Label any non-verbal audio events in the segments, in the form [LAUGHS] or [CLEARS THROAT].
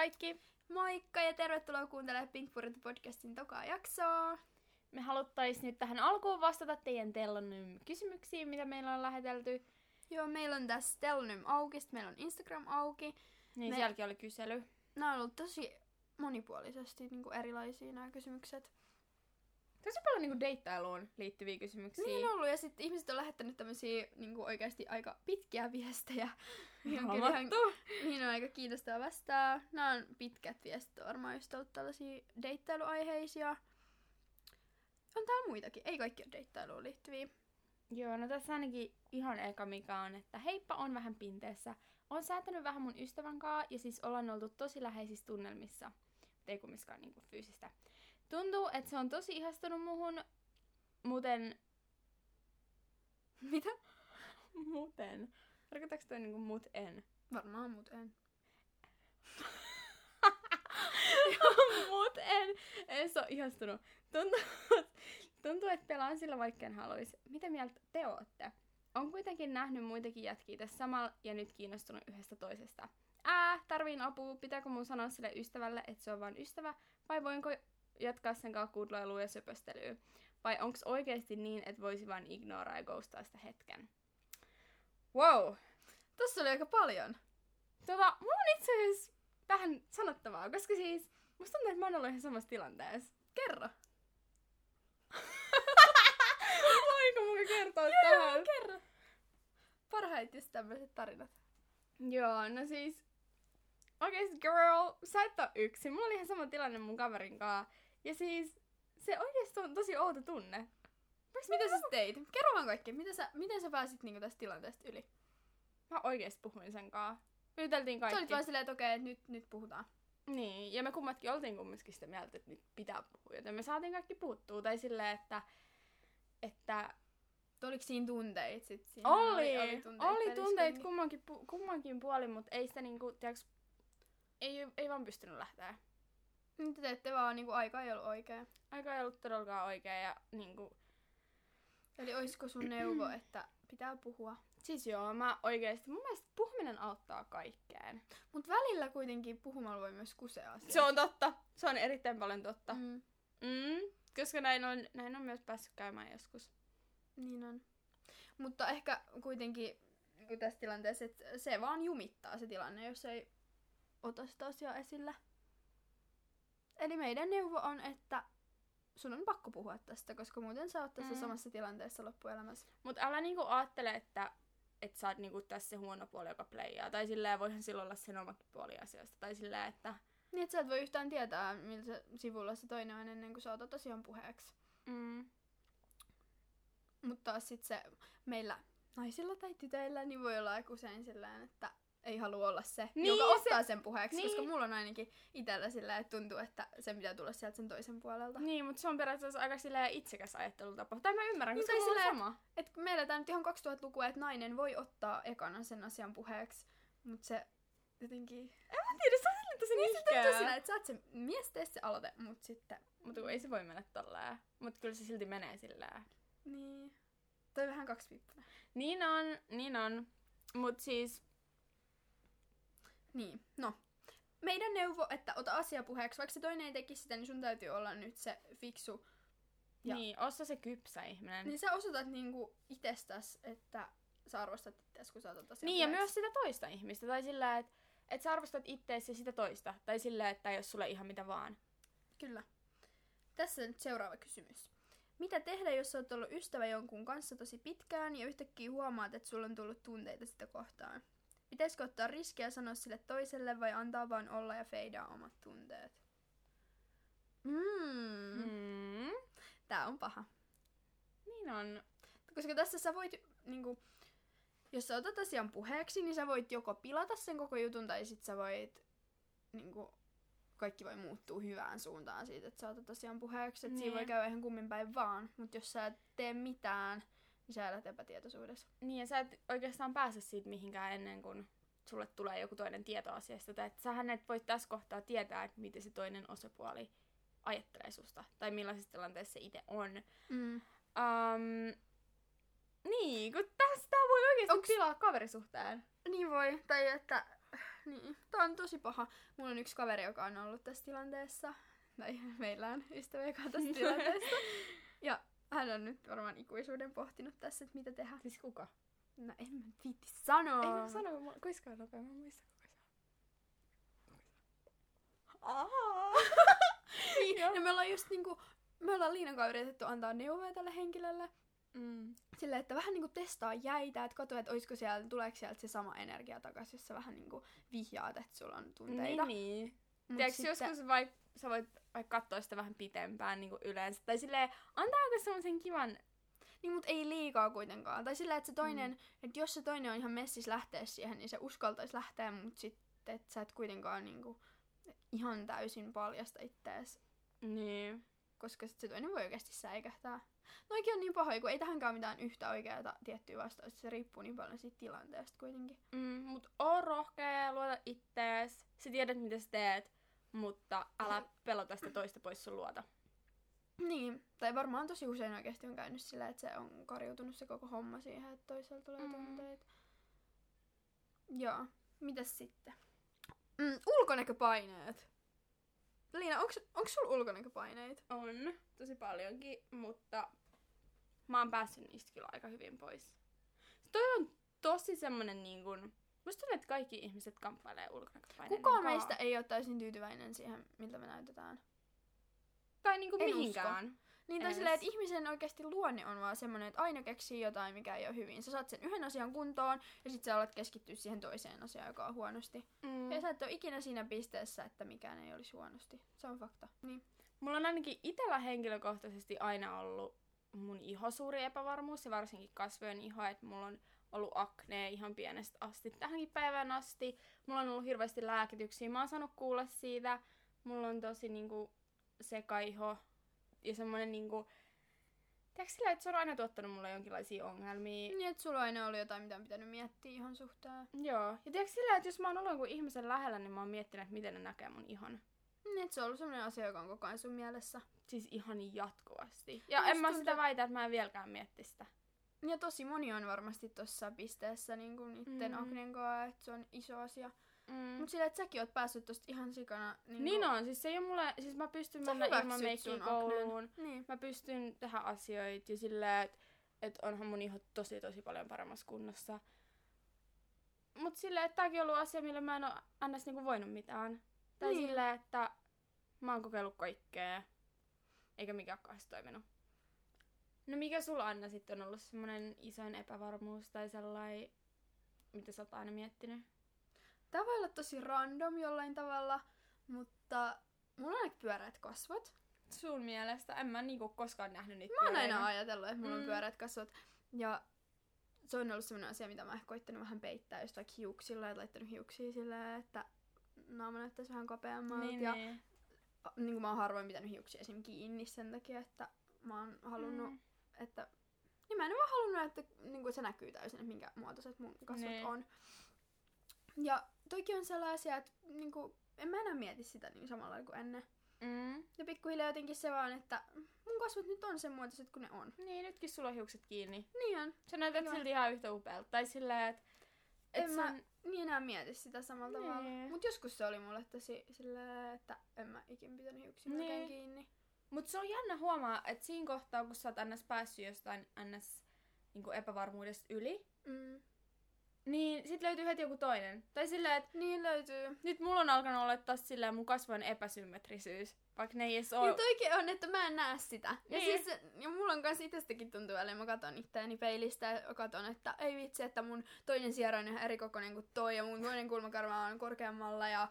kaikki! Moikka ja tervetuloa kuuntelemaan Pink Purity podcastin tokaa jaksoa. Me haluttais nyt tähän alkuun vastata teidän Tellonym-kysymyksiin, mitä meillä on lähetelty. Joo, meillä on tässä Tellonym auki, meillä on Instagram auki. Niin Me- sielläkin oli kysely. Nämä on ollut tosi monipuolisesti niin kuin erilaisia nämä kysymykset. Tosi paljon niinku deittailuun liittyviä kysymyksiä. Niin on ollut, ja sitten ihmiset on lähettänyt tämmöisiä niin kuin oikeasti aika pitkiä viestejä. Kyllä ihan, Huomattu. mihin on aika kiinnostavaa vastaa. Nämä on pitkät viestit, varmaan just ollut tällaisia deittailuaiheisia. On täällä muitakin, ei kaikki ole deittailuun liittyviä. Joo, no tässä ainakin ihan eka mikä on, että heippa on vähän pinteessä. On säätänyt vähän mun ystävän kaa ja siis ollaan oltu tosi läheisissä tunnelmissa. Mut Ei kumminkaan niinku fyysistä. Tuntuu, että se on tosi ihastunut muhun, muten... Mitä? [LAUGHS] Muten? Tarkoittaako toi niinku mut en? Varmaan, mut en. mut en. En se ole ihastunut. Tuntuu, tuntuu, että pelaan sillä vaikka en haluaisi. Mitä mieltä te ootte? On kuitenkin nähnyt muitakin jätkiä tässä samalla ja nyt kiinnostunut yhdestä toisesta. Ää, tarviin apua. Pitääkö mun sanoa sille ystävälle, että se on vain ystävä? Vai voinko jatkaa sen kanssa kudlailua ja söpöstelyä? Vai onks oikeasti niin, että voisi vain ignoraa ja ghostaa sitä hetken? Wow. Tossa oli aika paljon. Tota, mulla on itse asiassa vähän sanottavaa, koska siis musta tuntuu, että mä oon ollut ihan samassa tilanteessa. Kerro. [LAUGHS] Voinko muka kertoa Joo, tähän? kerro. Parhaat just tämmöiset tarinat. Joo, no siis... Oikeesti girl, sä et oo yksin. Mulla oli ihan sama tilanne mun kaverin kanssa. Ja siis se oikeesti on tosi outo tunne. Mitä sä teit? Kerro vaan kaikki. Miten sä, miten sä pääsit niinku tästä tilanteesta yli? Mä oikeesti puhuin sen kanssa. Me juteltiin Sä kaikki. olit vaan silleen, että okei, että nyt, nyt puhutaan. Niin, ja me kummatkin oltiin kumminkin sitä mieltä, että nyt pitää puhua. Joten me saatiin kaikki puhuttua. Tai silleen, että... Että Oliko siinä tunteita sit? Siinä Oli, oli oli tunteita, pelissä tunteet kuitenkin. kummankin, pu- kummankin puolin, mutta ei sitä niinku, tiiäks, ei, ei vaan pystynyt lähteä. Nyt te teette vaan niinku aika ei ollut oikea. Aika ei ollut todellakaan oikea ja niinku, Eli olisiko sun neuvo, [CLEARS THROAT] että pitää puhua? siis joo, mä oikeesti, mun mielestä puhuminen auttaa kaikkeen. Mut välillä kuitenkin puhumalla voi myös kusea asiaa. Se on totta, se on erittäin paljon totta. Mm. Mm, Mm, koska näin on, näin on myös päässyt käymään joskus. niin on. Mutta ehkä kuitenkin niin tässä tilanteessa, että se vaan jumittaa se tilanne, jos ei ota sitä asiaa esille. Eli meidän neuvo on, että sun on pakko puhua tästä, koska muuten sä oot tässä Mm. samassa tilanteessa loppuelämässä. Mut älä niinku ajattele, että että sä oot niinku tässä se huono puoli, joka playaa. Tai silleen voihan silloin olla sen omakin puoli asioista. Tai silleen, että Niin, että sä et voi yhtään tietää, miltä se sivulla se toinen on ennen kuin sä otat asian puheeksi. mm, Mutta taas sit se meillä naisilla tai tytöillä niin voi olla aika usein sillä että ei halua olla se, Niin, joka se- ottaa sen puheeksi, niin. koska mulla on ainakin itsellä sillä, että tuntuu, että sen pitää tulla sieltä sen toisen puolelta. Niin, mutta se on periaatteessa aika silleen itsekäs ajattelutapa. Tai mä ymmärrän, Niin, koska mulla on silleen- sama. Et me eletään nyt ihan 2000-lukua, että nainen voi ottaa ekana sen asian puheeksi, mutta se jotenkin... Mä tiedä, se on silleen tosi Niin se tuntuu nihkeä. sillä, että sä oot se mies, tee se aloite, mutta sitten... Mutta ei se voi mennä tolleen. Mutta kyllä se silti menee silleen. Niin. Toi vähän kaksipiippunen. Niin on, niin on. Mut siis, Niin, no. Meidän neuvo, että ota asia puheeksi, vaikka se toinen ei tekisi sitä, niin sun täytyy olla nyt se fiksu Ja- niin, ossa se kypsä ihminen. Niin sä osoitat niinku itsestäs, että sä arvostat itseäsi, kun sä otat asian Niin, ja puheeksi. myös sitä toista ihmistä. Tai sillä, että et sä arvostat itteesi ja sitä toista. Tai sillä, että ei ole sulle ihan mitä vaan. Kyllä. Tässä nyt seuraava kysymys. Mitä tehdä, jos sä oot ollut ystävä jonkun kanssa tosi pitkään ja yhtäkkiä huomaat, että sulla on tullut tunteita sitä kohtaan? Pitäisikö ottaa riskiä ja sanoa sille toiselle vai antaa vaan olla ja feidaa omat tunteet? Mm. Mm. Tää on paha. Niin on. Koska tässä sä voit, niinku, jos sä otat asian puheeksi, niin sä voit joko pilata sen koko jutun, tai sit sä voit, niinku, kaikki voi muuttua hyvään suuntaan siitä, että sä otat asian puheeksi. Että siinä Niin. voi käydä ihan kummin päin vaan. Mutta jos sä et tee mitään, niin sä elät epätietoisuudessa. Niin, ja sä et oikeastaan pääse siitä mihinkään ennen kuin sulle tulee joku toinen tieto asiasta. Tai että sähän et voi tässä kohtaa tietää, että miten se toinen osapuoli ajattelee susta. Tai millaisessa tilanteessa se itse on. Mm. Um, niin, kun tästä voi oikeasti Onks- pilaa kaverisuhteen. Niin voi. Tai että Niin, tää on tosi paha. Mulla on yksi kaveri, joka on ollut tässä tilanteessa. Tai meillä on ystävä, joka on tässä [LAUGHS] tilanteessa. Ja hän on nyt varmaan ikuisuuden pohtinut tässä, että mitä tehdä. Siis kuka? No en mä viitti sanoa. Ei mä sano, mä kuiskaan nopea, mä muistan kuka se on. Niin, ja me ollaan just niinku, me ollaan Liinan kanssa yritetty antaa neuvoja tälle henkilölle. Mm. Silleen, että vähän niinku testaa jäitä, että katso, että olisiko siellä, tuleeko sieltä se sama energia takaisin, jos sä vähän niinku vihjaat, että sulla on tunteita. Niin, niin. Tiedätkö, sitten- joskus vaik, sä voit vaikka katsoa sitä vähän pitempään niin kuin yleensä. Tai silleen, antaako semmoisen kivan... Niin, mutta ei liikaa kuitenkaan. Tai sillä, että se toinen, mm. että jos se toinen on ihan messis lähteä siihen, niin se uskaltaisi lähteä, mutta sitten, että sä et kuitenkaan niinku ihan täysin paljasta ittees, Niin. koska sit se toinen voi oikeasti säikähtää. Noikin on niin pahoja, kun ei tähänkään mitään yhtä oikeaa tiettyä vastausta. Se riippuu niin paljon siitä tilanteesta kuitenkin. Mm, mut oo rohkea, luota ittees. Sä tiedät, mitä sä teet, mutta älä pelota sitä toista pois sun luota. Niin, tai varmaan tosi usein oikeasti on käynyt sillä, että se on karjutunut se koko homma siihen, että toisella tulee Mm. tunteita. Joo, mitäs sitten? Mm, ulkonäköpaineet. Liina, onks sulla ulkonäköpaineita? On, tosi paljonkin, mutta mä oon päässyt niistä kyllä aika hyvin pois. Toi on tosi semmonen niin kuin, musta tuntuu, että kaikki ihmiset kamppailee ulkonäköpaineiden Kukaan kaa. meistä ei ole täysin tyytyväinen siihen, miltä me näytetään. Tai niinku En mihinkään. Niin, tai silleen, että ihmisen oikeasti luonne on vaan semmoinen, että aina keksii jotain, mikä ei ole hyvin. Sä saat sen yhden asian kuntoon, ja sitten sä alat keskittyä siihen toiseen asiaan, joka on huonosti. Mm. Ja sä et ole ikinä siinä pisteessä, että mikään ei olisi huonosti. Se on fakta. Niin. Mulla on ainakin itellä henkilökohtaisesti aina ollut mun iho suuri epävarmuus ja varsinkin kasvojen iho, että mulla on ollut aknea ihan pienestä asti tähänkin päivään asti. Mulla on ollut hirveästi lääkityksiä, mä oon saanut kuulla siitä. Mulla on tosi niinku sekaiho ja semmonen niinku... Tiedätkö sillä, että se on aina tuottanut mulle jonkinlaisia ongelmia. Niin, että sulla aina ollut jotain, mitä on pitänyt miettiä ihan suhteen. Joo. Ja tiedätkö sillä, että jos mä oon ollut jonkun ihmisen lähellä, niin mä oon miettinyt, että miten ne näkee mun ihon. Niin, että se on ollut semmoinen asia, joka on koko ajan sun mielessä. Siis ihan jatkuvasti. Ja Musta en mä tuntuu, sitä että- väitä, että mä en vieläkään mietti sitä. Ja tosi moni on varmasti tuossa pisteessä niin kuin itten Mm. kanssa, että se on iso asia. Mm. Mut sillä, että säkin oot päässyt tosta ihan sikana. Niin, Niin kuin- on, siis se ei ole mulle, siis mä pystyn Sä mennä ilman meikkiä kouluun. Niin. Mä pystyn tehdä asioita ja silleen, että et onhan mun iho tosi tosi paljon paremmassa kunnossa. Mut silleen, että tääkin on ollut asia, millä mä en oo ns. Niinku voinut mitään. Tai Niin. silleen, että mä oon kokeillut kaikkea, eikä mikään ole toiminut. No mikä sulla Anna sitten on ollut semmonen isoin epävarmuus tai sellainen, mitä sä oot aina miettinyt? Tää voi olla tosi random jollain tavalla, mutta mulla on aika pyöreät kasvot. Sun mielestä? En mä niinku koskaan nähnyt niitä Mä oon pyöreitä. aina ajatellut, että mulla on Mm. pyöreät kasvot. Ja se on ollut semmoinen asia, mitä mä oon koittanut vähän peittää just vaikka hiuksilla, ja laittanut hiuksia silleen, että naama näyttäisi vähän kapeammalta. Niin, ja niin. niin kuin mä oon harvoin pitänyt hiuksia esim. kiinni sen takia, että mä oon halunnut, Mm. Että niin mä en vaan halunnut, että niin kuin se näkyy täysin, että minkä muotoiset mun kasvot Niin. on. Ja toikin on sellainen asia, että niin kuin, en mä enää mieti sitä niin samalla kuin ennen. Mm. Ja pikkuhiljaa jotenkin se vaan, että mun kasvot nyt on sen muotoiset kuin ne on. Niin, nytkin sulla on hiukset kiinni. Niin on. Sä näytät Joo. silti ihan yhtä upealta. Tai silleen, että et En mä sen... niin enää mieti sitä samalla Niin. tavalla. Mut joskus se oli mulle tosi silleen, että en mä ikin pitänyt hiuksia Niin. melkein kiinni. Mut se on jännä huomaa, että siinä kohtaa, kun sä oot ns. päässyt jostain ns. Niinku epävarmuudesta yli, Mm. niin sit löytyy heti joku toinen. Tai silleen, että Niin löytyy. nyt mulla on alkanut olla taas silleen mun kasvojen epäsymmetrisyys. Vaikka ne ei edes oo... Niin toikin on, että mä en näe sitä. Ja, Niin. siis, ja mulla on kanssa itsestäkin tuntuu välillä, mä katon itteeni peilistä ja katon, että ei vitsi, että mun toinen siera on ihan eri kokoinen kuin toi ja mun toinen kulmakarva on korkeammalla ja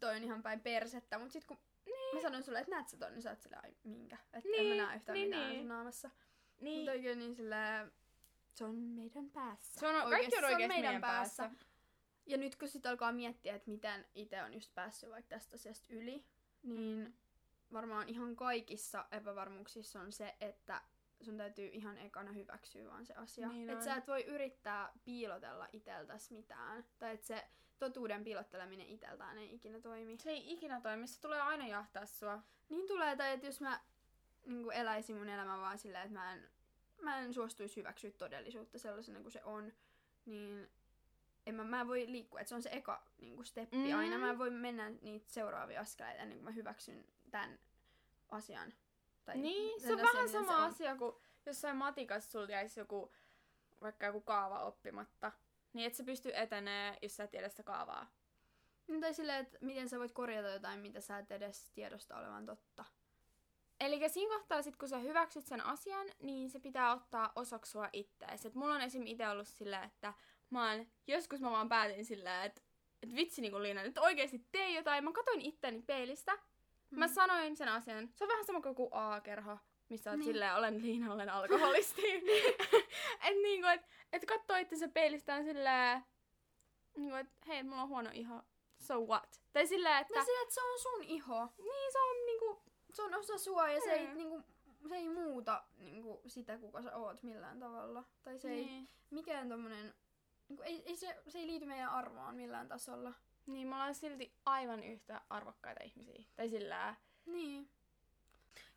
toi on ihan päin persettä. Mut sit kun niin. Mä sanon sulle, että näet sä ton, niin sä oot silleen, ai minkä? Että en Niin, mä näe yhtään niin, mitään niin. sun naamassa. Niin. niin. Toikin on niin silleen, se on meidän päässä. Se on, kaikki on se oikeesti meidän päässä. Ja nyt kun sit alkaa miettiä, että miten itse on just päässyt vaikka tästä asiasta yli, niin Mm. varmaan ihan kaikissa epävarmuuksissa on se, että sun täytyy ihan ekana hyväksyä vaan se asia. Niin että sä et voi yrittää piilotella iteltäs mitään. Tai että se totuuden piilotteleminen iteltään ei ikinä toimi. Se ei ikinä toimi, se tulee aina jahtaa sua. Niin tulee, tai että jos mä niin eläisin mun elämän vaan silleen, että mä en, mä en suostuisi hyväksyä todellisuutta sellaisena kuin se on, niin en mä, mä en voi liikkua, että se on se eka niin steppi Mm. aina. Mä voi mennä niitä seuraavia askeleita ennen kuin mä hyväksyn tämän asian. Tai Niin, se on asian, vähän sama on. asia kuin jossain matikassa sulla jäisi joku, vaikka joku kaava oppimatta. Niin et sä pysty etenee, jos sä et tiedä sitä kaavaa. No, tai silleen, että miten sä voit korjata jotain, mitä sä et edes tiedosta olevan totta. Eli siinä kohtaa, sit, kun sä hyväksyt sen asian, niin se pitää ottaa osaksi sua ittees. Et mulla on esim. itse ollut silleen, että mä oon, joskus mä vaan päätin silleen, että et vitsi niinku Liina, nyt oikeesti tee jotain. Mä katoin itteni peilistä. Mm. Mä Mm. sanoin sen asian. Se on vähän sama kuin joku A-kerho, missä oot Niin. silleen, olen Liina, olen alkoholisti. [LAUGHS] [LAUGHS] et niinku, et, et kattoo itsensä peilistään silleen, niinku, et hei, mulla on huono iho. So what? Tai silleen, että No silleen, että se on sun iho. niin se on niinku, Se on osa sua ja se ei, Mm. niinku, se ei muuta niinku, sitä, kuka sä oot millään tavalla. Tai se ei, niin. mikään tommonen, niinku, ei, ei se, se ei liity meidän arvoon millään tasolla. Niin, me ollaan silti aivan yhtä arvokkaita ihmisiä. Tai sillä Niin.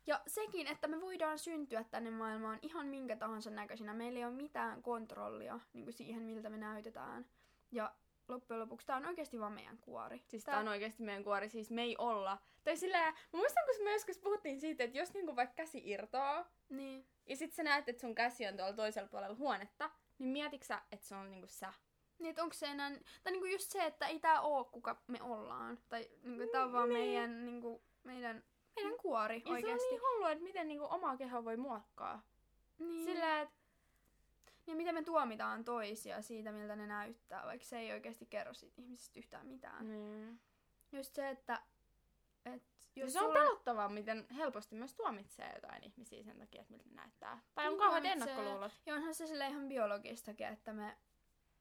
Ja sekin, että me voidaan syntyä tänne maailmaan ihan minkä tahansa näköisinä. Meillä ei ole mitään kontrollia niin kuin siihen, miltä me näytetään. Ja loppujen lopuksi tämä on oikeasti vaan meidän kuori. Siis tää on oikeasti meidän kuori, siis me ei olla. Tai sillä mä muistan, kun me joskus puhuttiin siitä, että jos niinku vaikka käsi irtoaa, Niin. ja sit sä näet, että sun käsi on tuolla toisella puolella huonetta, niin mietitkö sä, että se on niinku sä? Niin, että onko se enää... Tai niinku just se, että ei tää oo kuka me ollaan. Tai niinku tää on vaan Niin. meidän, niinku, meidän, meidän kuori Ja oikeasti. se on niin hullu, että miten niinku omaa kehoa voi muokkaa. niin. Sillä, että Ja miten me tuomitaan toisia siitä, miltä ne näyttää, vaikka se ei oikeasti kerro siitä ihmisestä yhtään mitään. mm. Just se, että... Et Ja jos se on sulla- pelottavaa, miten helposti myös tuomitsee jotain ihmisiä sen takia, että miltä ne näyttää. Tai on Niin kauheat tuomitsee. ennakkoluulot. Ja onhan se sille ihan biologistakin, että me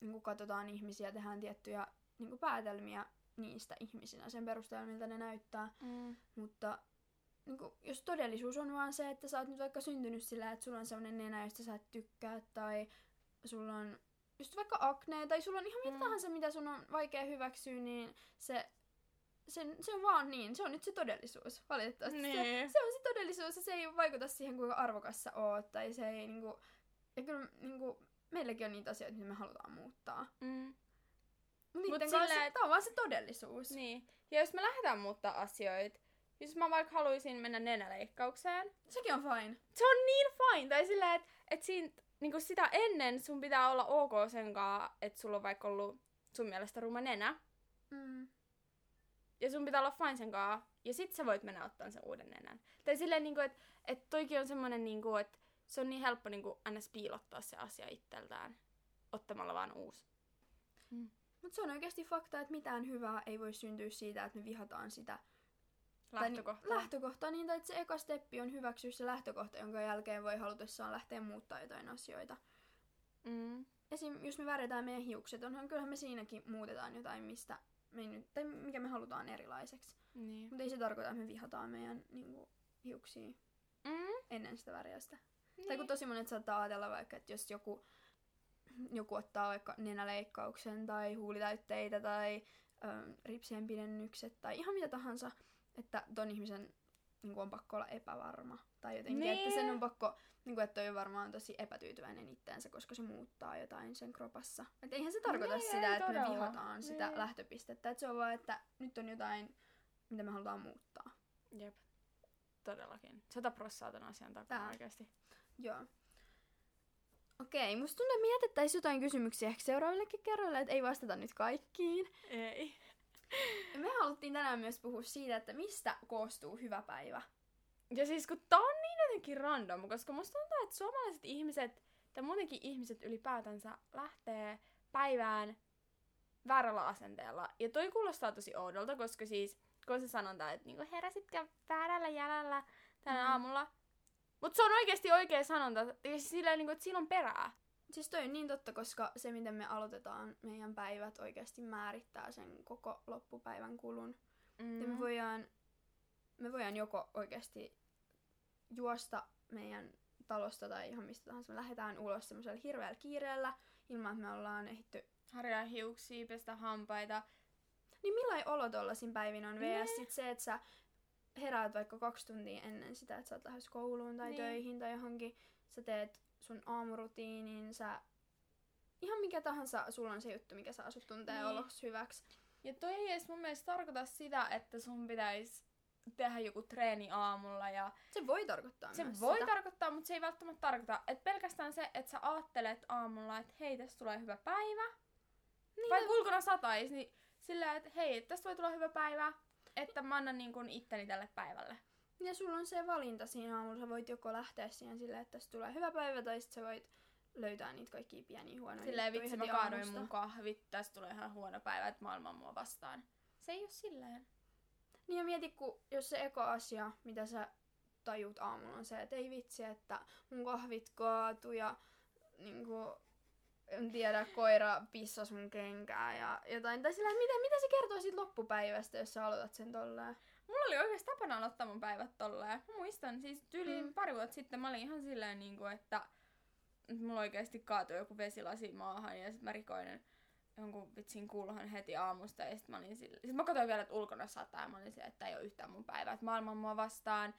niin katsotaan ihmisiä, tehdään tiettyjä niin päätelmiä niistä ihmisinä sen perusteella, miltä ne näyttää. Mm. Mutta niin kuin, jos todellisuus on vaan se, että sä oot nyt vaikka syntynyt sillä, että sulla on sellainen nenä, josta sä et tykkää, tai sulla on just vaikka akne, tai sulla on ihan mitä Mm. tahansa, mitä sun on vaikea hyväksyä, niin se, se, se on vaan niin. Se on nyt se todellisuus, valitettavasti. Se, Niin. se on se todellisuus, ja se ei vaikuta siihen, kuinka arvokas sä oot, tai se ei niinku... Ja kyllä niinku, meilläkin on niitä asioita, mitä me halutaan muuttaa. Mm. Mutta Mut silleen, et- tää on vaan se todellisuus. Niin. Ja jos me lähdetään muuttaa asioita, jos mä vaikka haluaisin mennä nenäleikkaukseen, Sekin on fine. se on niin fine. Tai silleen, että et siinä, niinku sitä ennen sun pitää olla ok sen kaa, että sulla on vaikka ollut sun mielestä ruma nenä. Mm. Ja sun pitää olla fine sen kaa. Ja sit sä voit mennä ottaa sen uuden nenän. Tai silleen, niinku, että et toikin on semmonen, niinku, että se on niin helppo niinku, ns. piilottaa se asia itseltään. Ottamalla vaan uusi. Mutta se on oikeasti fakta, että mitään hyvää ei voi syntyä siitä, että me vihataan sitä tai Lähtökohta. lähtökohtaa. Niin, tai että se eka steppi on hyväksyä se lähtökohta, jonka jälkeen voi halutessaan lähteä muuttaa jotain asioita. Mm. Esim. jos me värjätään meidän hiukset, onhan kyllähän me siinäkin muutetaan jotain, mistä me nyt, tai mikä me halutaan erilaiseksi. Niin. Mutta ei se tarkoita, että me vihataan meidän niinku, hiuksia Mm. ennen sitä värjästä. Niin. Tai kun tosi monet saattaa ajatella vaikka, että jos joku, joku ottaa vaikka nenäleikkauksen tai huulitäytteitä tai äm, ripsien pidennykset tai ihan mitä tahansa, että ton ihmisen niin on pakko olla epävarma. Tai jotenkin, niin. että sen on pakko, niin kuin, että toi on varmaan tosi epätyytyväinen itteensä, koska se muuttaa jotain sen kropassa. Et eihän se tarkoita Niin, sitä, että me todella. vihataan sitä Niin. lähtöpistettä. Että se on vaan, että nyt on jotain, mitä me halutaan muuttaa. Jep. Todellakin. Sata prossaa ton asian takana Tää. oikeesti. Joo. Okei, musta tuntuu, että me jätettäisiin jotain kysymyksiä ehkä seuraavillekin kerroille, että ei vastata nyt kaikkiin. Ei. [LAUGHS] Me haluttiin tänään myös puhua siitä, että mistä koostuu hyvä päivä. Ja siis kun tää on niin jotenkin random, koska musta tuntuu, että suomalaiset ihmiset, tai muutenkin ihmiset ylipäätänsä lähtee päivään väärällä asenteella. Ja toi kuulostaa tosi oudolta, koska siis, kun se sanonta, että niinku heräsitkö väärällä jäljellä tänä Mm. aamulla. Mutta se on oikeasti oikea sanonta, ja siis silleen, niinku, että siinä on perää. Siis toi on niin totta, koska se miten me aloitetaan meidän päivät oikeasti määrittää sen koko loppupäivän kulun. Mm. Ja me voidaan, me voidaan joko oikeasti juosta meidän talosta tai ihan mistä tahansa. Me lähdetään ulos semmoisella hirveällä kiireellä ilman, että me ollaan ehditty Harjaa hiuksia, pestä hampaita. Niin millainen olo tollasin päivin on? VS Nee. sit se, että sä heräät vaikka kaksi tuntia ennen sitä, että sä oot lähes kouluun tai Niin. töihin tai johonkin. Sä teet sun aamurutiinin, sä ihan mikä tahansa sulla on se juttu, mikä saa sut tuntee Niin. oloksi hyväksi. Ja toi ei edes mun mielestä tarkoita sitä, että sun pitäisi tehdä joku treeni aamulla ja Se voi tarkoittaa se myös voi sitä. tarkoittaa, mutta se ei välttämättä tarkoita, että pelkästään se, että sä ajattelet aamulla, että hei, tästä tulee hyvä päivä, Niin, vaikka ulkona satais, niin sillä, että hei, tästä voi tulla hyvä päivä, että mä annan niin kuin itteni tälle päivälle. Ja sulla on se valinta siinä aamulla. Sä voit joko lähteä siihen silleen, että tästä tulee hyvä päivä, tai sitten sä voit löytää niitä kaikkia pieniä huonoja Silleen vitsi, mä kaadoin mun kahvit, tästä tulee ihan huono päivä, että maailma on mua vastaan. Se ei ole silleen. Niin ja mieti, kun jos se eka asia, mitä sä tajut aamulla on se, että ei vitsi, että mun kahvit kaatu ja niinku, en tiedä, koira pissas mun kenkää ja jotain. Tai sillä, mitä, mitä se kertoo siitä loppupäivästä, jos sä aloitat sen tolleen? Mulla oli oikeasti tapana aloittaa mun päivät tolleen. Mä muistan siis yli Mm. pari vuotta sitten mä olin ihan silleen niinku, että että mulla oikeasti kaatui joku vesilasi maahan ja sit mä rikoin jonkun vitsin kulhan heti aamusta ja sit mä olin sille... Sit mä katsoin vielä, että ulkona sataa ja mä olin silleen, että ei ole yhtään mun päivää, että maailma on mua vastaan,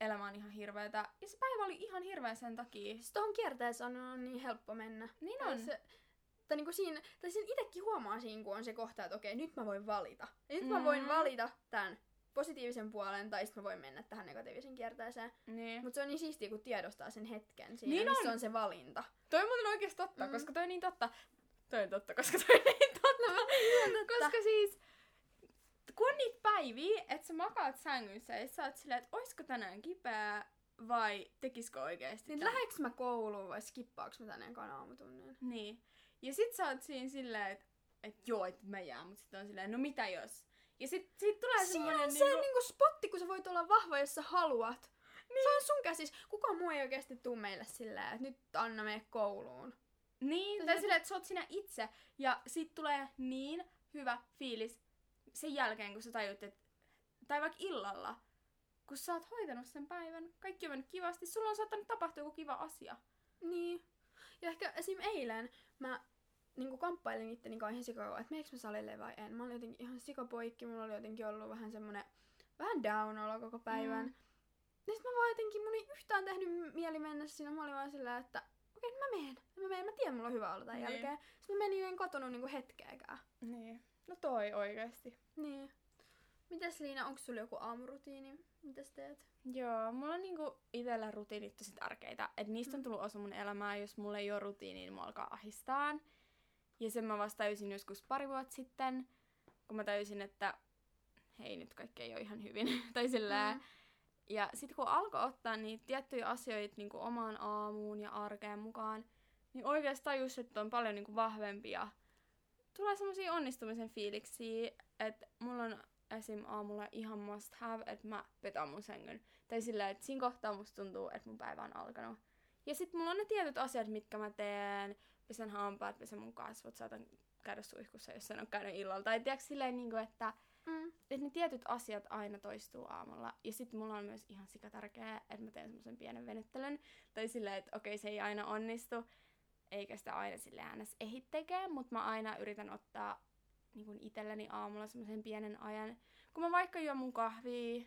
elämä on ihan hirveetä. Ja se päivä oli ihan hirveä sen takia. Siis tohon kierteeseen on niin helppo mennä. Niin Tai on. Se, tai niinku siinä, tai siinä itekin huomaa siinä, kun on se kohta, että okei, nyt mä voin valita. Ja nyt mä voin Mm. valita tämän positiivisen puolen, tai sitten mä voin mennä tähän negatiivisen kierteeseen. Niin. Mutta se on niin siistiä, kun tiedostaa sen hetken siinä, Niin missä on. on se valinta. Toi on muuten oikeesti totta, Mm. koska toi on niin totta. Toi on totta, koska toi on niin totta. [LAUGHS] koska siis, kun on niitä päiviä, että sä makaat sängyssä ja sä oot silleen, että oisko tänään kipeää vai tekisikö oikeesti Niin läheks mä kouluun vai skippaaks mä tänne ekan aamutunnin? Niin. Ja sit sä oot siinä silleen, että et joo, että mä jään, mut sit on silleen, no mitä jos? Ja sit, sit tulee Siinä semmonen on se niinku, niinku spotti, kun sä voit olla vahva, jos sä haluat. Niin. Se on sun käsis. Kukaan muu ei oikeasti tuu meille silleen, että nyt Anna mene kouluun. Niin, tai se- silleen, että sä oot sinä itse. Ja sit tulee niin hyvä fiilis sen jälkeen, kun sä tajut, että... Tai vaikka illalla, kun sä oot hoitanut sen päivän, kaikki on mennyt kivasti, sulla on saattanut tapahtua joku kiva asia. Niin. Ja ehkä esim. eilen mä niinku kamppailin itteni kanssa ihan sikakauan, että meneekö mä salille vai en. Mä olin jotenkin ihan sikapoikki, mulla oli jotenkin ollut vähän semmonen vähän down olo koko päivän. Mm. Mm. Ja sit mä vaan jotenkin, mun ei yhtään tehnyt mieli mennä sinne. Mä olin vaan sillä, että okei, okay, mä menen. Mä menen, mä tiedän, mulla on hyvä olla tämän Niin. jälkeen. Sitten mä menin en kotonut niinku hetkeäkään. Niin. No toi oikeesti. Niin. Mitäs Liina, onko sulla joku aamurutiini? Mitäs teet? Joo, mulla on niinku itellä rutiinit tosi tärkeitä. Et niistä on tullut osa mun elämää. Jos mulla ei ole rutiini, niin mua alkaa ahistaa. Ja sen mä vasta tajusin joskus pari vuotta sitten, kun mä tajusin, että hei, nyt kaikki ei ole ihan hyvin. [LAUGHS] tai sillä Mm. Ja sitten kun alkoi ottaa niitä tiettyjä asioita niin kuin omaan aamuun ja arkeen mukaan, niin oikeasti tajus, että on paljon niin kuin vahvempi ja tulee semmoisia onnistumisen fiiliksiä, että mulla on esim. aamulla ihan must have, että mä petän mun sängyn. Tai sillä, että siinä kohtaa musta tuntuu, että mun päivä on alkanut. Ja sitten mulla on ne tietyt asiat, mitkä mä teen. Pesen hampaat, pesen mun kasvot, saatan käydä suihkussa, jos en ole käynyt illalla. Tai tiedätkö silleen, niin kuin, että Mm. että ne tietyt asiat aina toistuu aamulla. Ja sitten mulla on myös ihan sika tärkeää, että mä teen semmoisen pienen venyttelyn. Tai silleen, että okei, se ei aina onnistu, eikä sitä aina sille äänes ehdi tekee, mutta mä aina yritän ottaa niin kun itselleni aamulla semmoisen pienen ajan. Kun mä vaikka juon mun kahvia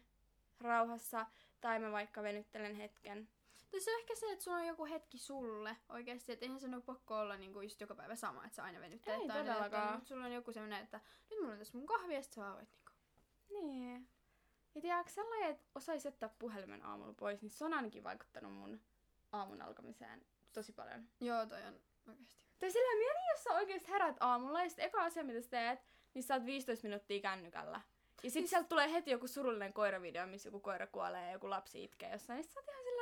rauhassa, tai mä vaikka venyttelen hetken. Tai se on ehkä se, että sulla on joku hetki sulle oikeasti, että eihän sen ole pakko olla niinku just joka päivä sama, että sä aina venyttelet Ei todellakaan. Mutta sulla on joku semmoinen, että nyt mulla on tässä mun kahvi ja sit sä vaan voit niinku. Niin. Ja tiedätkö, sellainen, että osaisi jättää puhelimen aamulla pois, niin se on ainakin vaikuttanut mun aamun alkamiseen tosi paljon. Joo, toi on oikeasti. Tai sillä mieti, jos sä oikeesti herät aamulla ja sit eka asia, mitä sä teet, niin sä oot 15 minuuttia kännykällä. Ja sit Siis- sieltä tulee heti joku surullinen koiravideo, missä joku koira kuolee ja joku lapsi itkee jossain. Niin sä oot ihan sillä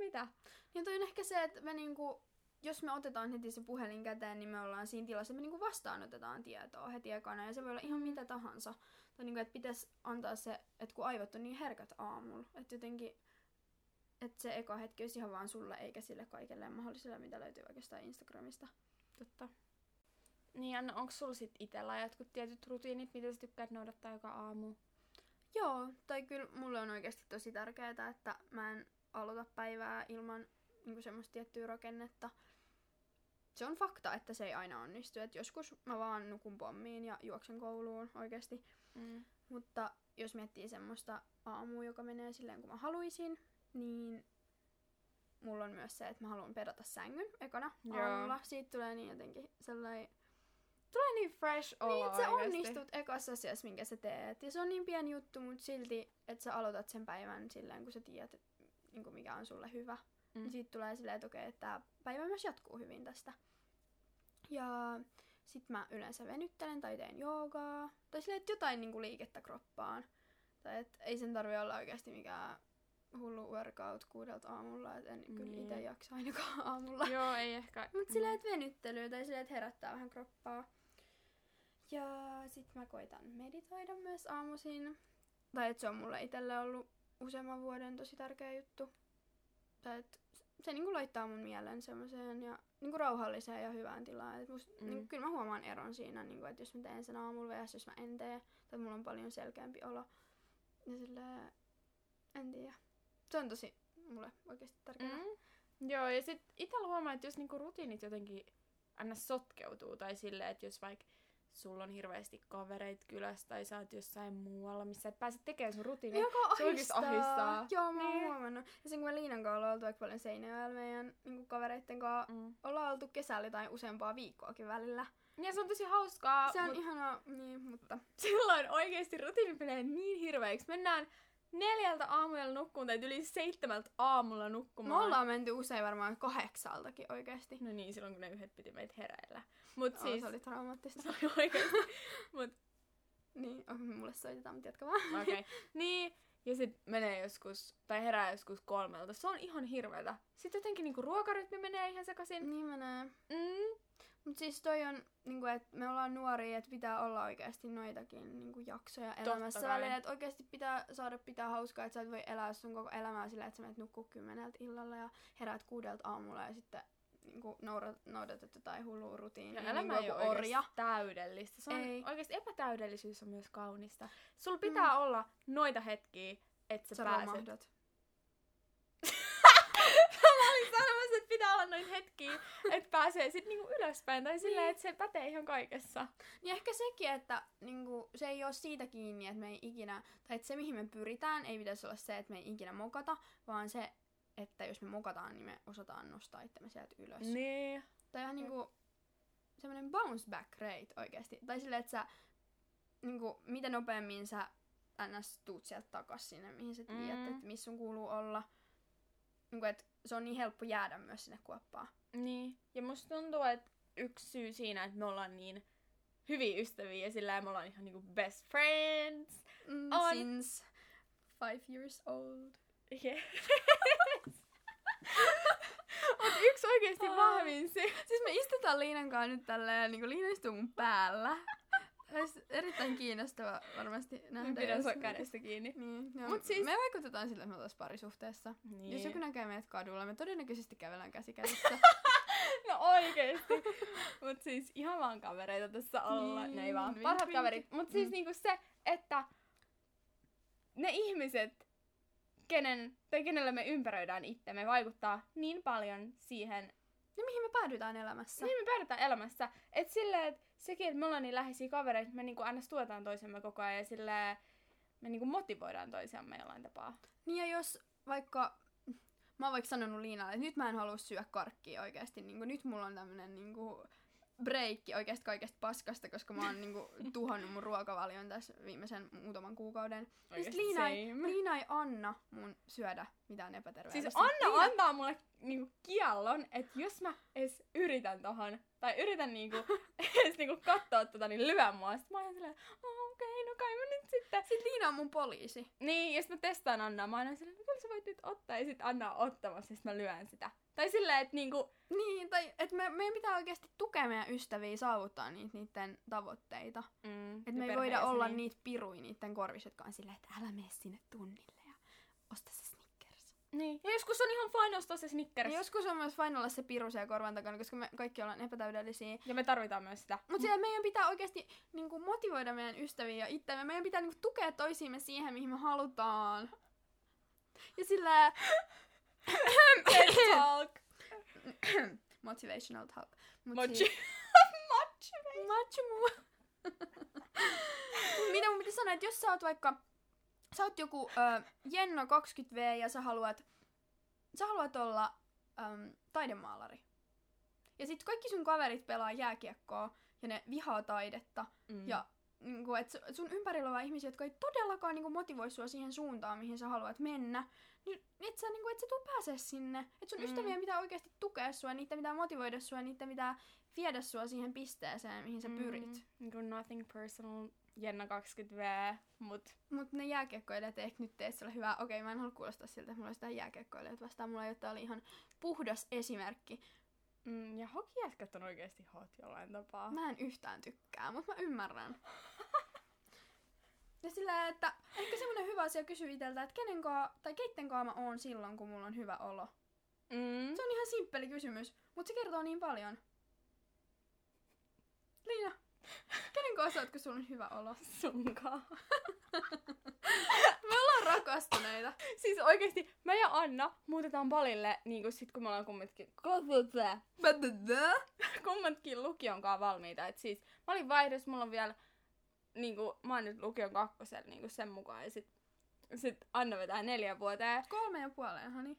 mitä? Niin toi on ehkä se, että me niinku, jos me otetaan heti se puhelin käteen, niin me ollaan siinä tilassa, että me niinku vastaanotetaan tietoa heti ekana. Ja se voi olla ihan mitä tahansa. Tai niinku, että pitäisi antaa se, että kun aivot on niin herkät aamulla, että jotenkin, että se eka hetki olisi ihan vaan sulle, eikä sille kaikelle mahdolliselle, mitä löytyy oikeastaan Instagramista. Totta. Niin, Anna, onko sulla sit itellä jotkut tietyt rutiinit, mitä sä tykkäät noudattaa joka aamu? Joo, tai kyllä mulle on oikeasti tosi tärkeää, että mä en aloita päivää ilman niin semmoista tiettyä rakennetta. Se on fakta, että se ei aina onnistu. Et joskus mä vaan nukun pommiin ja juoksen kouluun oikeasti. Mm. Mutta jos miettii semmoista aamua, joka menee silleen kuin mä haluaisin, niin mulla on myös se, että mä haluan pedata sängyn ekana Joo. aamulla. Siitä tulee niin jotenkin sellainen... Tulee niin fresh olo Niin, että sä oikeesti. onnistut ekassa asiassa, minkä sä teet. Ja se on niin pieni juttu, mutta silti, että sä aloitat sen päivän silleen, kun sä tiedät, niin kuin mikä on sulle hyvä. Mm. Mm. Siitä tulee silleen, että okei, että tää päivä myös jatkuu hyvin tästä. Ja sit mä yleensä venyttelen tai teen joogaa. Tai silleen, että jotain niinku liikettä kroppaan. Tai et ei sen tarvi olla oikeasti mikään hullu workout kuudelta aamulla, et en kyllä Niin. itse jaksa ainakaan [LAUGHS] aamulla. Joo, ei ehkä. Mut silleen, että venyttelyä tai silleen, että herättää vähän kroppaa. Ja sit mä koitan meditoida myös aamuisin. Tai että se on mulle itselle ollut useamman vuoden tosi tärkeä juttu. Tai että se niinku laittaa mun mielen semmoiseen ja niinku rauhalliseen ja hyvään tilaan. Et must, Mm. niinku, kyllä mä huomaan eron siinä, niinku, että jos mä teen sen aamulla ja jos mä en tee, tai mulla on paljon selkeämpi olo. Ja silleen, en tiedä. Se on tosi mulle oikeasti tärkeää. Mm. Joo, ja sit itse huomaa, että jos niinku rutiinit jotenkin aina sotkeutuu, tai silleen, että jos vaikka sulla on hirveästi kavereita kylässä, tai sä oot jossain muualla, missä et pääse tekemään sun rutiinia, Joka ahistaa. ahistaa. Joo, mä oon Niin. huomannut. Ja sen kun me Liinan kanssa ollaan oltu aika paljon Seinäjoella meidän niin kavereitten kanssa, Mm. ollaan oltu kesällä jotain useampaa viikkoakin välillä. Ja se on tosi hauskaa, Se on mut ihanaa, niin, mutta... silloin oikeesti rutiinit menee niin hirveiksi. Mennään neljältä aamuyöllä nukkuun tai yli seitsemältä aamulla Me nukkumaan. ollaan menty usein varmaan kahdeksaltakin oikeesti. No niin, silloin kun ne yhdet piti meitä heräillä. Mut Oh, siis... Se oli traumaattista. Se [LAUGHS] oli oikeesti. Mut niin, oh, mulle soitetaan, mutta jatka vaan. Okei. Okay. [LAUGHS] Niin, ja sit menee joskus, tai herää joskus kolmelta. Se on ihan hirveetä. Sitten jotenkin niinku ruokarytmi menee ihan sekaisin. niin menee. Mm. Mut siis toi on, niinku, että me ollaan nuoria, että pitää olla oikeasti noitakin niinku, jaksoja elämässä välillä. Että oikeasti pitää saada pitää hauskaa, että sä et voi elää sun koko elämää sillä, että sä menet nukkuu kymmeneltä illalla ja heräät kuudelta aamulla ja sitten niinku, noudat, noudatat jotain hullua rutiinia. Ja elämä niin ei ole orja. täydellistä. Se on Ei. oikeasti epätäydellisyys on myös kaunista. Sulla pitää mm. olla noita hetkiä, että sä, Sä pääset. romahdat. [LAUGHS] Mä olin sanomassa, että pitää olla noita hetkiä, että pääsee sit niinku ylöspäin. Tai silleen, että se pätee ihan kaikessa. Niin ehkä sekin, että niinku, se ei ole siitä kiinni, että me ei ikinä, tai että se mihin me pyritään, ei pitäisi olla se, että me ei ikinä mokata, vaan se, että jos me mokataan, niin me osataan nostaa itsemme sieltä ylös. Niin. Tai ihan niinku semmoinen bounce back rate oikeasti. Tai silleen, että sä niinku, mitä nopeammin sä ns. tuut sieltä takas sinne, mihin sä tiedät, Mm. mm. että missä sun kuuluu olla. Niinku, että se on niin helppo jäädä myös sinne kuoppaan. Niin. Ja musta tuntuu, että yksi syy siinä, että me ollaan niin hyviä ystäviä ja sillä me ollaan ihan niinku best friends. Mm, On. Since five years old. Yes. [LAUGHS] Mut yksi oikeesti Aa. vahvin syy. Istutaan Liinan kanssa nyt tälleen, niin kuin Liina istuu mun päällä. Olisi erittäin kiinnostava varmasti Mä nähdä. pidän jos- kädestä kiinni. Niin, joo. Mut siis- Me vaikutetaan sillä, että me oltaisiin parisuhteessa. Niin. Jos joku näkee meidät kadulla, me todennäköisesti kävellään käsi kädessä. [LAUGHS] No oikeesti. Mut siis ihan vaan kavereita tässä olla. Niin, ne ei vaan vink, parhaat vink. kaverit. Mut siis Mm. niinku se, että ne ihmiset, kenen, tai kenellä me ympäröidään itsemme, vaikuttaa niin paljon siihen, ja mihin me päädytään elämässä? mihin me päädytään elämässä. Et silleen, että sekin, että me ollaan niin läheisiä kavereita, että me niinku aina tuetaan toisemme koko ajan ja silleen, me niinku motivoidaan toisiamme jollain tapaa. Niin ja jos vaikka, mä oon vaikka sanonut Liinalle, että nyt mä en halua syödä karkkia oikeasti, niin nyt mulla on tämmönen niin breikki oikeasti kaikesta paskasta, koska mä oon niin [LAUGHS] tuhannut mun ruokavalion tässä viimeisen muutaman kuukauden. Ja sit Oikeesti Liina ei. Liina ei anna mun syödä mitään epäterveellistä. Siis Anna Liina- antaa mulle niinku kiellon, että jos mä edes yritän tohon, tai yritän niinku, [LAUGHS] edes niinku katsoa tota, niin lyö mua. Sitten mä oon silleen, oh, okei, okay, no kai mä nyt sitten. Sit Liina on mun poliisi. Niin, ja sit mä testaan Annaa, mä aina silleen, no kyllä sä voit nyt ottaa, ja sit Anna on ottamassa, ja sit mä lyön sitä. Tai silleen, että niinku, Niin, tai että me, meidän pitää oikeasti tukea meidän ystäviä saavuttaa niitä niiden tavoitteita. mm, Että me ei voida olla niitä pirui niiden korvissa, jotka on silleen, että älä mene sinne tunnille ja osta se. Niin, ja joskus on ihan fine ostaa se Snickers. Ja joskus on myös fine olla se piru siellä korvan takana, koska me kaikki ollaan epätäydellisiä. Ja me tarvitaan myös sitä. Mutta mm. meidän pitää oikeasti niinku, motivoida meidän ystäviä ja itseämme. Meidän pitää niinku, tukea toisiimme siihen, mihin me halutaan. Ja sillä... [LAUGHS] Talk. [COUGHS] Motivational talk. Mut Mochi. siis- Mochi. Machu muu. Mitä mun piti sanoa, että jos sä oot vaikka, sä oot joku ö, Jenno 20V ja sä haluat, sä haluat olla äm, taidemaalari. Ja sitten kaikki sun kaverit pelaa jääkiekkoa ja ne vihaa taidetta. Mm. Ja niinku, et su- sun ympärillä on ihmisiä, jotka ei todellakaan niinku, motivoi sua siihen suuntaan, mihin sä haluat mennä. Niin et sä, niinku, et sä tuu pääse sinne. Et sun Mm. mm. ystäviä pitää oikeasti tukea sua, niitä pitää motivoida sua, niitä pitää viedä sua siihen pisteeseen, mihin sä pyrit. Mm, niinku nothing personal, Jenna 20V, mut Mutta ne jääkiekkoilijat ei ehkä nyt tee sulle hyvää. Okei, mä en halua kuulostaa siltä, että mulla olisi jotain jääkiekkoilijat vastaan. Mulla ole, oli ihan puhdas esimerkki. mm, ja hokijätkät on oikeesti hot jollain tapaa. Mä en yhtään tykkää, mutta mä ymmärrän. [LAUGHS] Ja sillä, että ehkä semmonen hyvä asia kysyä itseltä, että kenen kaa, tai keitten kaa mä oon silloin, kun mulla on hyvä olo. Mm. Se on ihan simppeli kysymys, mutta se kertoo niin paljon. Liina, kenen kaa sä oot, kun sulla on hyvä olo? Sunkaan. Me ollaan rakastuneita. siis oikeesti, mä ja Anna muutetaan palille, niinku sit kun me ollaan kummatkin, kummatkin lukion kanssa valmiita. Et siis mä olin vaihdos, mulla on vielä, niinku, mä oon nyt lukion kakkosella niinku sen mukaan. Ja sit, sit Anna vetää neljä vuoteen. Kolme ja puoleen, hani.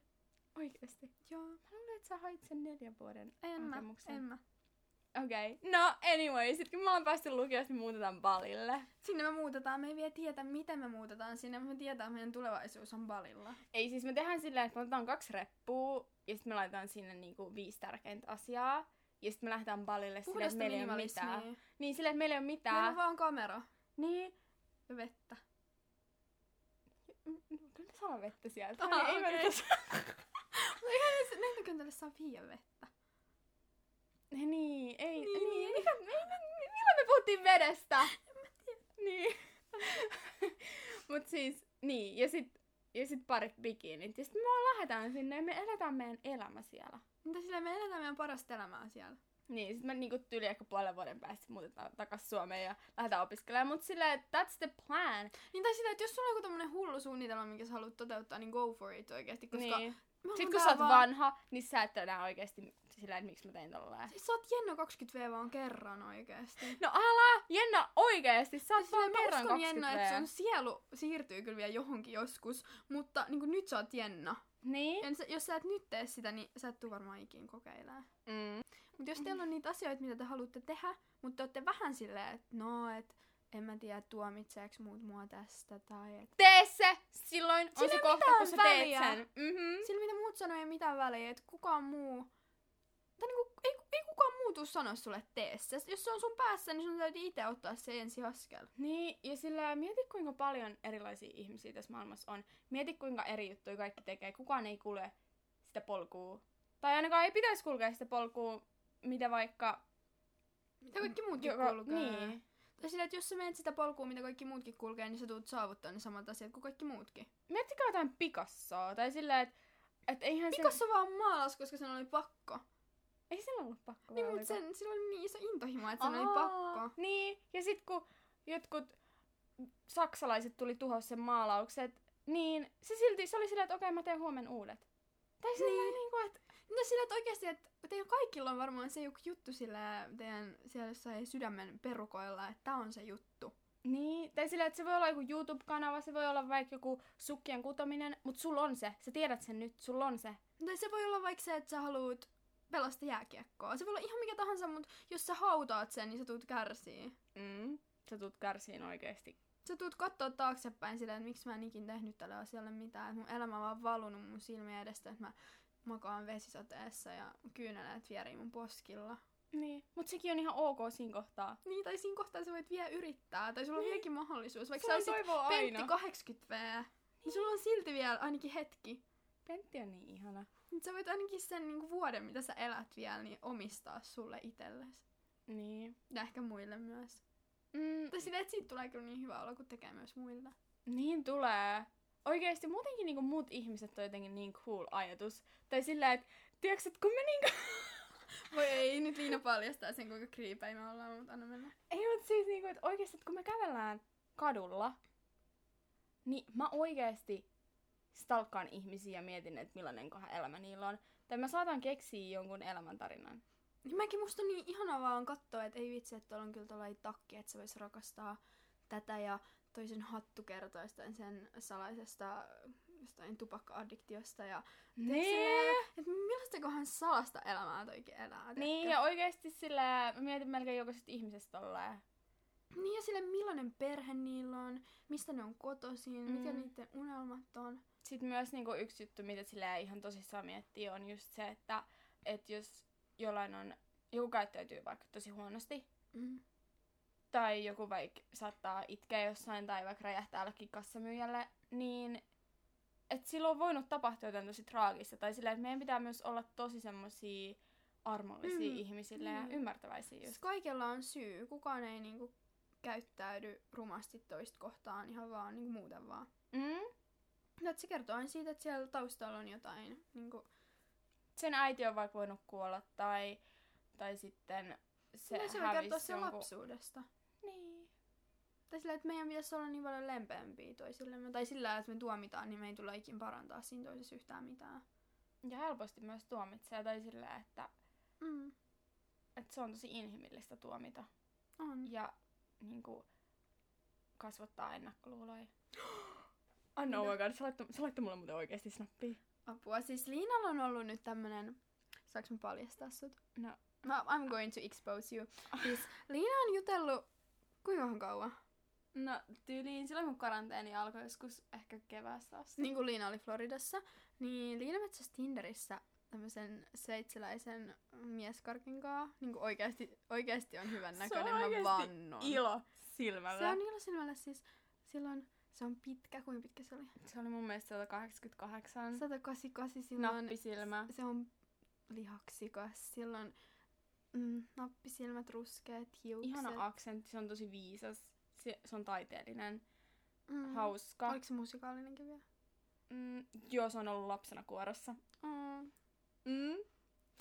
Oikeesti. Joo. Mä luulen, että sä hait sen neljän vuoden En mä, en mä. Okei. Okay. No, anyway, sit kun me ollaan päästy lukiosta, niin muutetaan balille. Sinne me muutetaan, me ei vielä tietä, miten me muutetaan sinne, mutta me tietää, että meidän tulevaisuus on balilla. Ei, siis me tehdään silleen, että me otetaan kaksi reppua, ja sitten me laitetaan sinne niinku viisi tärkeintä asiaa. Ja sitten me lähdetään balille silleen, että meillä ei ole mitään. Niin, silleen, että meillä ei ole Meillä mitään. on vaan kamera Niin. ja vettä. Kyllä me saa vettä sieltä. Aha, ei, ei okei. [LAUGHS] me nyt se lentokentälle saa viiä vettä. Niin, ei, Niin. niin. niin. Mikä, ei, me, milloin me puhuttiin vedestä? Niin. Mut siis, niin, ja sit, ja sit parit bikinit. Ja sit me vaan lähdetään sinne ja me eletään meidän elämä siellä. Mutta silleen me eletään meidän parasta elämää siellä. Niin, sit me niinku tyyli ehkä puolen vuoden päästä muutetaan takas Suomeen ja lähdetään opiskelemaan. Mut silleen, that's the plan. Niin tai silleen, että jos sulla on joku tämmönen hullu suunnitelma, minkä sä haluat toteuttaa, niin go for it oikeesti. Koska niin. me ollaan Sit kun sä oot vaan- vanha, niin sä et enää oikeesti sillä, että miksi mä tein tolleen. Siis sä oot Jenna 20V vaan kerran oikeesti. No älä! Jenna, oikeesti! Sä oot Siis vaan silleen, mä kerran uskon 20 Jenna, että sun sielu siirtyy kyllä vielä johonkin joskus, mutta niin nyt sä oot Jenna. Niin? Ja jos sä et nyt tee sitä, niin sä et tuu varmaan ikin kokeilemaan. Mm. Mutta jos teillä on niitä asioita, mitä te haluatte tehdä, mutta te olette vähän silleen, että no, et en mä tiedä, tuomitseeks muut mua tästä, tai et... Tee se! Silloin on Sillä se kohta, kun sä väliä. teet sen. Mm-hmm. Sillä mitä muut sanoo, ei mitään väliä, että kukaan muu... Tai niinku, ei, ei kukaan muu tuu sanoa sulle, tee se. Jos se on sun päässä, niin sun täytyy itse ottaa se ensi askel. Niin, ja sillä mieti kuinka paljon erilaisia ihmisiä tässä maailmassa on. Mieti kuinka eri juttuja kaikki tekee. Kukaan ei kulje sitä polkua. Tai ainakaan ei pitäisi kulkea sitä polkua, mitä vaikka... Mitä kaikki muutkin joka- kulkee. Niin. Tai sillä, että jos sä menet sitä polkua, mitä kaikki muutkin kulkee, niin sä tulet saavuttaa ne samat asiat kuin kaikki muutkin. Miettikää jotain Picassoa. Tai sillä, että et eihän se... Picasso vaan maalas, koska sen oli pakko. Ei sillä ollut pakko. Niin, mutta sen, sillä oli niin iso intohimo, että sen oli pakko. Niin, ja sit kun jotkut saksalaiset tuli tuhos sen maalaukset, niin se silti, se oli silleen, että okei, mä teen huomenna uudet. Tai silleen Niin. niin kuin, että No sillä, että oikeasti, että teillä kaikilla on varmaan se joku juttu sillä teidän siellä jossain sydämen perukoilla, että tää on se juttu. Niin, tai sillä, että se voi olla joku YouTube-kanava, se voi olla vaikka joku sukkien kutominen, mutta sulla on se. Sä tiedät sen nyt, sulla on se. Tai se voi olla vaikka se, että sä haluat pelastaa jääkiekkoa. Se voi olla ihan mikä tahansa, mutta jos sä hautaat sen, niin sä tuut kärsii. Mm. Sä tulet kärsiin oikeesti. Sä tuut kattoo taaksepäin silleen, että miksi mä en ikin tehnyt tälle asialle mitään. Että mun elämä on vaan valunut mun silmien edestä, että mä makaan vesisateessa ja kyyneleet vierii mun poskilla. Niin. Mut sekin on ihan ok siinä kohtaa. Niin, tai siinä kohtaa sä voit vielä yrittää, tai sulla on Niin. vieläkin mahdollisuus. Vaikka Sulla sä on olisit Pentti aina. 80V, niin sulla on silti vielä ainakin hetki. Pentti on niin ihana. Sä voit ainakin sen niin vuoden, mitä sä elät vielä, niin omistaa sulle itsellesi. Niin. Ja ehkä muille myös. Mm, Tai silleen, että siitä tulee kyllä niin hyvä olla, kun tekee myös muille. Niin tulee. Oikeesti muutenkin niinku muut ihmiset on jotenkin niin cool ajatus. Tai sillä, että tiedätkö, että kun me niinku... [LAUGHS] Voi ei, nyt Liina paljastaa sen, kuinka kriipejä me ollaan, mutta anna mennä. Ei, mutta siis niinku, että oikeesti, että kun me kävellään kadulla, niin mä oikeesti stalkkaan ihmisiä ja mietin, että millainen kohan elämä niillä on. Tai mä saatan keksiä jonkun elämäntarinan. Niin mäkin musta niin ihanaa vaan katsoa, että ei vitsi, että tuolla on kyllä tuollainen takki, että se voisi rakastaa tätä ja toisen hattu kertoo jostain sen salaisesta jostain tupakka-addiktiosta ja Niin. että millaistakohan salasta elämää toikin elää. Niin, tiedätkö? ja oikeesti sillä, mä mietin melkein jokaisesta ihmisestä tolleen. Niin ja sille millainen perhe niillä on, mistä ne on kotoisin, mm. mikä niiden unelmat on. Sitten myös niinku yksi juttu, mitä sillä ihan tosissaan miettii, on just se, että et jos jollain on, joku käyttäytyy vaikka tosi huonosti, Mm. tai joku vaikka saattaa itkeä jossain tai vaikka räjähtää jollekin kassamyyjälle, niin että silloin on voinut tapahtua jotain tosi traagista. Tai silleen, että meidän pitää myös olla tosi semmosia armollisia Mm, mm, ihmisille ja mm. ymmärtäväisiä Siis just. kaikella on syy. Kukaan ei niinku käyttäydy rumasti toista kohtaan ihan vaan niinku muuten vaan. Mm? Et se kertoo aina siitä, että siellä taustalla on jotain. Niinku, Sen äiti on vaikka voinut kuolla tai, tai sitten se se, se voi kertoa sen jonkun... lapsuudesta. Niin. Tai sillä, että meidän pitäisi olla niin paljon lempeämpiä toisillemme. Tai sillä, että me tuomitaan, niin me ei tule ikin parantaa siinä toisessa yhtään mitään. Ja helposti myös tuomitsee tai sillä, että, Mm. että se on tosi inhimillistä tuomita. On. Ja niinku kasvattaa ennakkoluuloja. [GASPS] Anna, oh my god, sä laittoi, sä laittoi mulle muuten oikeesti snappia. Apua. Siis Liinalla on ollut nyt tämmönen... Saanko mä paljastaa sut? No. Mä, I'm going to expose you. Siis Liina on jutellut... Kuinka kauan? No tyyliin silloin kun karanteeni alkoi joskus ehkä keväästä asti. Niin kuin Liina oli Floridassa, niin Liina metsäsi Tinderissä tämmöisen sveitsiläisen mieskarkin kanssa. Niin kuin oikeasti, oikeasti on hyvän Se on näköinen, mä vannon. Ilo silmällä. Se on ilo silmällä siis, silloin se on pitkä, kuinka pitkä se oli? se oli mun mielestä 188. 188 silloin. Nappisilmä. Se on lihaksikas, silloin mm, nappisilmät, ruskeat, hiukset. Ihana aksentti, se on tosi viisas. Se, se on taiteellinen, mm. hauska. Oliko se musikaalinenkin vielä? Mm, joo, se on ollut lapsena kuorossa. Mm. Mm.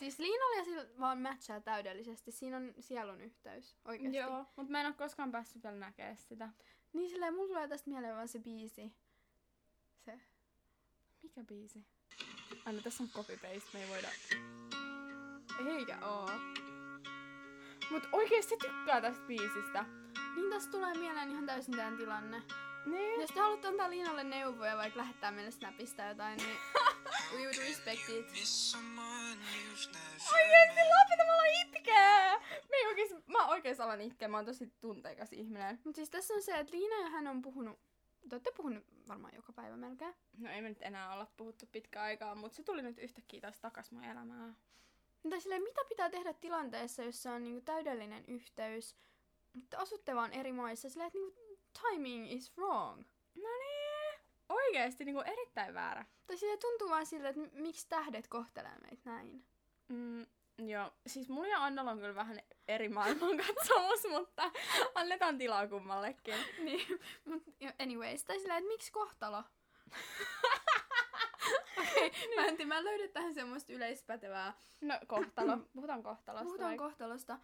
Siis Liinalla ja sillä vaan matchaa täydellisesti. Siinä on sielun yhteys, oikeasti. Joo, mutta mä en ole koskaan päässyt vielä näkemään sitä. Niin silleen, mulla tulee tästä mieleen vaan se biisi. Se. Mikä biisi? Anna, tässä on copy paste, me ei voida... Eikä oo. Mut oikeesti tykkää tästä biisistä. Niin tästä tulee mieleen ihan täysin tämän tilanne. Niin. Jos te haluatte antaa Liinalle neuvoja, vaikka lähettää meille Snapista jotain, niin [LAUGHS] we would respect it. Oikeesti lopeta mä alan itkeä! Me ei oikeesti, mä oikeesti alan itkeä, mä oon tosi tunteikas ihminen. Mutta siis tässä on se, että Liina ja hän on puhunut, te olette puhunut varmaan joka päivä melkein. No ei me nyt enää olla puhuttu pitkä aikaa, mutta se tuli nyt yhtäkkiä taas takas mun elämään. Mutta silleen, mitä pitää tehdä tilanteessa, jossa on niinku täydellinen yhteys, mutta asutte vaan eri maissa, silleen, että niinku timing is wrong. No niin. Oikeesti niinku erittäin väärä. Tai sille tuntuu vaan siltä, että miksi tähdet kohtelee meitä näin. Mm, joo, siis mulla ja Annalla on kyllä vähän eri maailmankatsomus, [LAUGHS] mutta annetaan tilaa kummallekin. [LAUGHS] niin, mut jo, anyways, tai silleen, että miksi kohtalo? [LAUGHS] Okei, okay, mä en tiedä, mä en löydä tähän semmoista yleispätevää. No kohtalo, [CLEARS THROAT] puhutaan kohtalosta. Puhutaan vaikka. kohtalosta.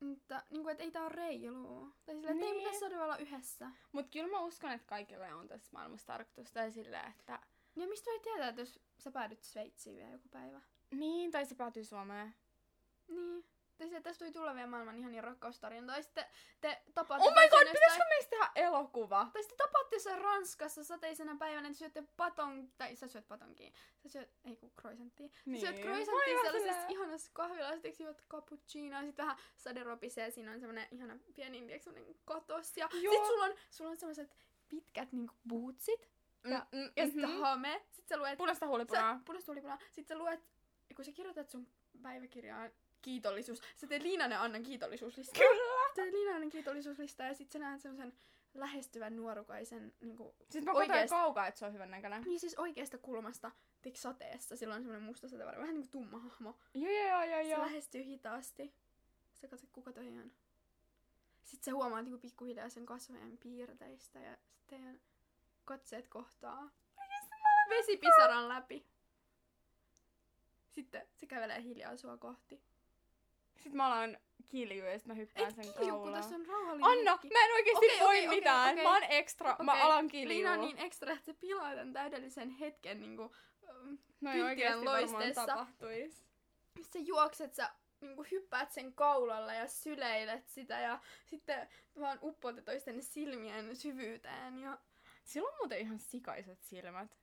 Mutta niin kuin, että ei tää ole reilua. Tai silleen, että ei Niin. pitäisi saada olla yhdessä. Mut kyllä mä uskon, että kaikille on tässä maailmassa tarkoitus. Tai silleen, että Ja mistä voi tietää, että jos sä päädyt Sveitsiin vielä joku päivä? niin, tai se päätyy Suomeen. Niin. Tai se, tästä tulla vielä maailman ihania rakkaustarina. Tai sitten te tapaatte Oh my god, pitäisikö meistä tehdä elokuva? Tai sitten tapaatte jossain Ranskassa sateisena päivänä, että syötte paton... Tai sä syöt patonkiin. Sä syöt... Ei kun croissanttia. Niin. Sä syöt Niin. croissanttia Aivan sellaisessa silleen. ihanassa kahvilassa, sitten juot cappuccinoa, sitten vähän sade ropisee, ja siinä on semmonen ihana pieni tiedätkö, kotos. Ja Joo. sit sulla on, sulla on semmoiset pitkät niinku bootsit, Ja- mm, ja sitten mhm. hame. Sit sä luet... Punaista huulipunaa. punaista tulipunaa. Sit sä luet, kun sä kirjoitat sun päiväkirjaan kiitollisuus. Sä teet Liinanen Annan kiitollisuuslistaa. Kyllä! Teet Liinanen kiitollisuuslistaa ja sit sä näet semmosen lähestyvän nuorukaisen niinku Sitten mä Oikeesti. kaukaa, että se on hyvän näköinen. Niin siis oikeasta kulmasta tiks sateessa, sillä on semmoinen musta sateenvarjo, vähän niinku tumma hahmo. Joo, joo, joo, Se joo. lähestyy hitaasti. Sä katsot, kuka toi on. Sitten sä huomaat niinku pikkuhiljaa sen kasvojen piirteistä ja sit teidän katseet kohtaa. Vesipisaran läpi. Sitten se kävelee hiljaa sua kohti. Sitten mä alan kiljua ja sit mä hyppään Et sen kilju, kun kaulaan. tässä on rauhallinen Anna, hetki. mä en oikeesti Okei, voi okei, mitään. okei. Mä oon ekstra, mä Okei, alan kiljua. Liina on niin ekstra, että se pilaa tämän täydellisen hetken niinku... ähm, No loisteessa. tapahtuis. Sitten sä juokset, sä niinku hyppäät sen kaulalla ja syleilet sitä ja sitten vaan uppoat toisten silmien syvyyteen ja Sillä on muuten ihan sikaiset silmät.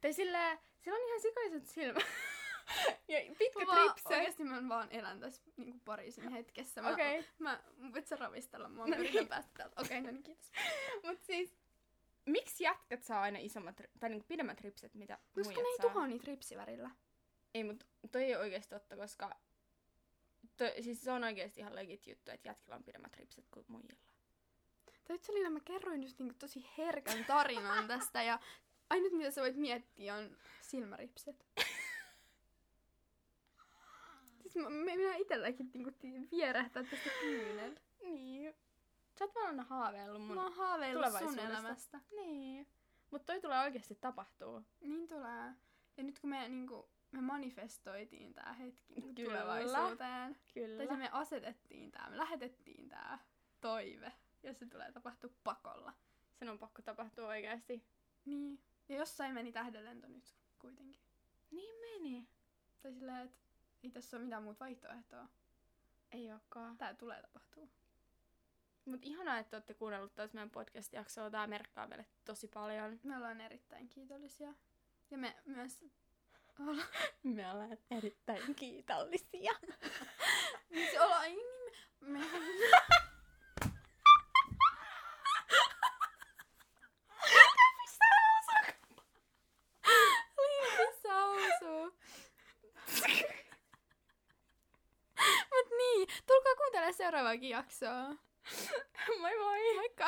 Tai sillä, sillä on ihan sikaiset silmät. [LAUGHS] [LAUGHS] ja pitkä Mä vaan- tripse. Oikeesti mä vaan elän tässä niinku Pariisin hetkessä. Mä. Okay. mä, voit sä ravistella mua, No mä yritän niin. päästä täältä. Okei, okay, no niin, kiitos. [LAUGHS] Mut siis, miksi jätkät saa aina isommat, tai niinku pidemmät ripset, mitä Koska ne ei tuhoa niitä ripsivärillä. Ei, mut toi ei oikeesti totta, koska toi, siis se on oikeesti ihan legit juttu, että jätkillä on pidemmät ripset kuin muijilla. Tai itse mä kerroin just niinku tosi herkän tarinan tästä ja ainut mitä sä voit miettiä on silmäripset. [LAUGHS] siis mä- minä itselläkin niinku vierähtää tästä kyynel. Niin. Sä oot vaan aina haaveillut mun... Mä oon haaveillut sun elämästä. Niin. Mut toi tulee oikeesti tapahtuu. Niin tulee. Ja nyt kun me niinku, me manifestoitiin tää hetki niinku Kyllä. tulevaisuuteen. Kyllä. Tai se me asetettiin tää, me lähetettiin tää toive. Ja se tulee tapahtua pakolla. Sen on pakko tapahtua oikeesti. Niin. Ja jossain meni tähdenlento nyt kuitenkin. Niin meni. Tai silleen, että ei tässä ole mitään muuta vaihtoehtoa. Ei ookaan. Tää tulee tapahtua. Mut ihanaa, että olette kuunnellut taas meidän podcast-jaksoa. Tää merkkaa meille tosi paljon. Me ollaan erittäin kiitollisia. Ja me myös ollaan... [LAUGHS] Me ollaan erittäin kiitollisia. [LAUGHS] Siis ollaan... [LAUGHS] me... me... Seuraavaakin jaksoa. [LAUGHS] moi moi! Moikka!